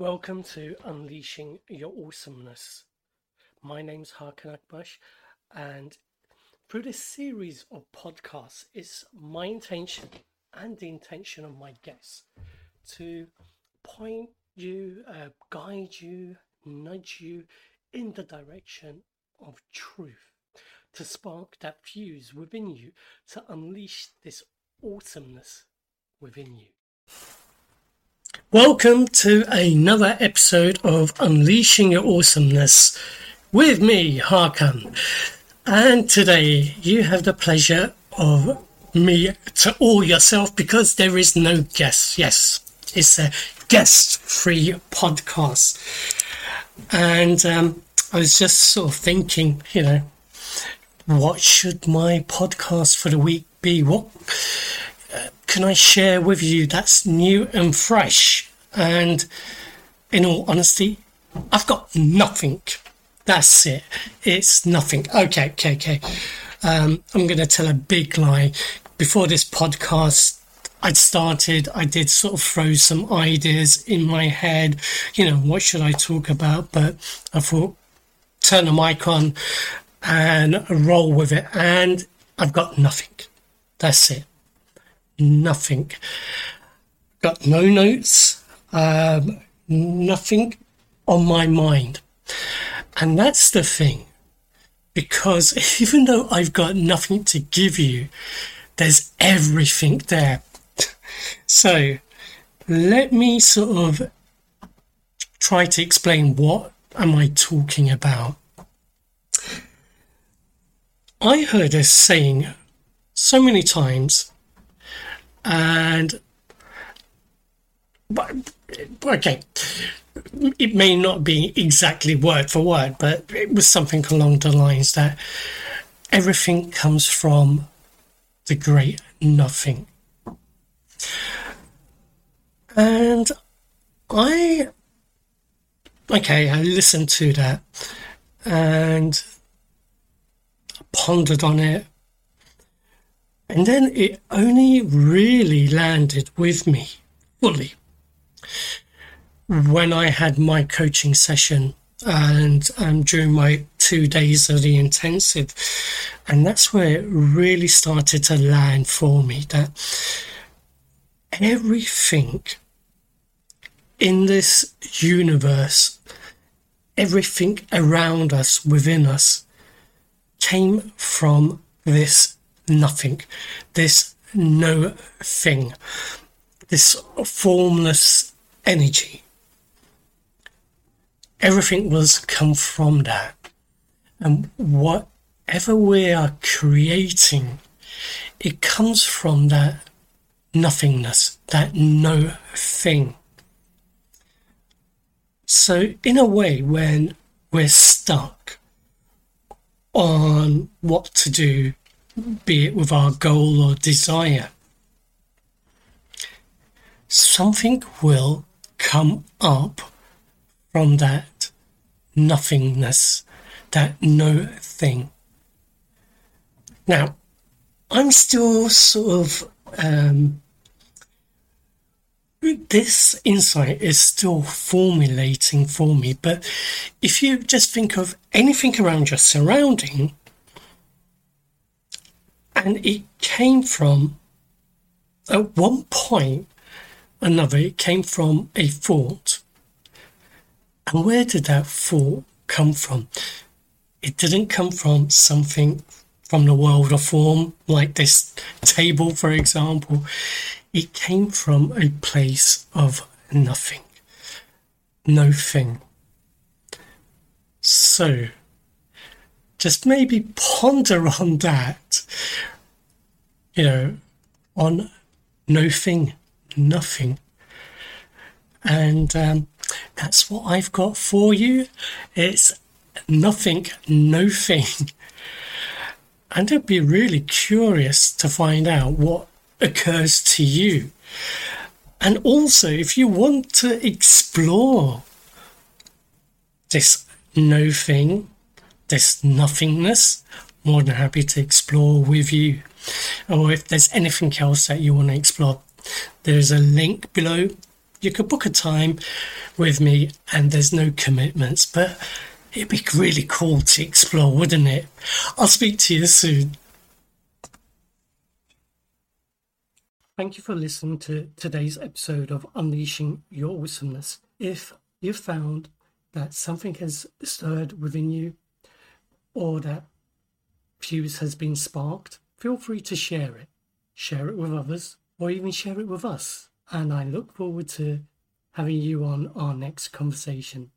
Welcome to Unleashing Your Awesomeness. My name's Hakan Akbash, and through this series of podcasts, it's my intention and the intention of my guests to point you, uh, guide you, nudge you in the direction of truth, to spark that fuse within you, to unleash this awesomeness within you. Welcome to another episode of Unleashing Your Awesomeness with me, Hakan. And today you have the pleasure of me to all yourself because there is no guest. Yes, it's a guest free podcast. And um, I was just sort of thinking, you know, what should my podcast for the week be? What can I share with you that's new and fresh? And in all honesty, I've got nothing. That's it. It's nothing. Okay, okay, okay. Um, I'm going to tell a big lie. Before this podcast, I'd started, I did sort of throw some ideas in my head. You know, what should I talk about? But I thought, turn the mic on and roll with it. And I've got nothing. That's it nothing. Got no notes, um, nothing on my mind. And that's the thing. Because even though I've got nothing to give you, there's everything there. so let me sort of try to explain what am I talking about. I heard a saying so many times and but okay. It may not be exactly word for word but it was something along the lines that everything comes from the great nothing. And i okay i listened to that and pondered on it. And then it only really landed with me fully when I had my coaching session and um, during my two days of the intensive. And that's where it really started to land for me that everything in this universe, everything around us, within us, came from this nothing, this no thing, this formless energy. Everything was come from that. And whatever we are creating, it comes from that nothingness, that no thing. So, in a way, when we're stuck on what to do be it with our goal or desire, something will come up from that nothingness, that no thing. Now, I'm still sort of, um, this insight is still formulating for me, but if you just think of anything around your surrounding, and it came from, at one point, another, it came from a thought. And where did that thought come from? It didn't come from something from the world of form, like this table, for example. It came from a place of nothing, no thing. So, just maybe ponder on that, you know, on no thing, nothing. And um, that's what I've got for you. It's nothing, no thing. And I'd be really curious to find out what occurs to you. And also, if you want to explore this no thing, this nothingness, more than happy to explore with you. Or if there's anything else that you want to explore, there's a link below. You could book a time with me and there's no commitments, but it'd be really cool to explore, wouldn't it? I'll speak to you soon. Thank you for listening to today's episode of Unleashing Your Awesomeness. If you've found that something has stirred within you or that fuse has been sparked, feel free to share it. Share it with others or even share it with us. And I look forward to having you on our next conversation.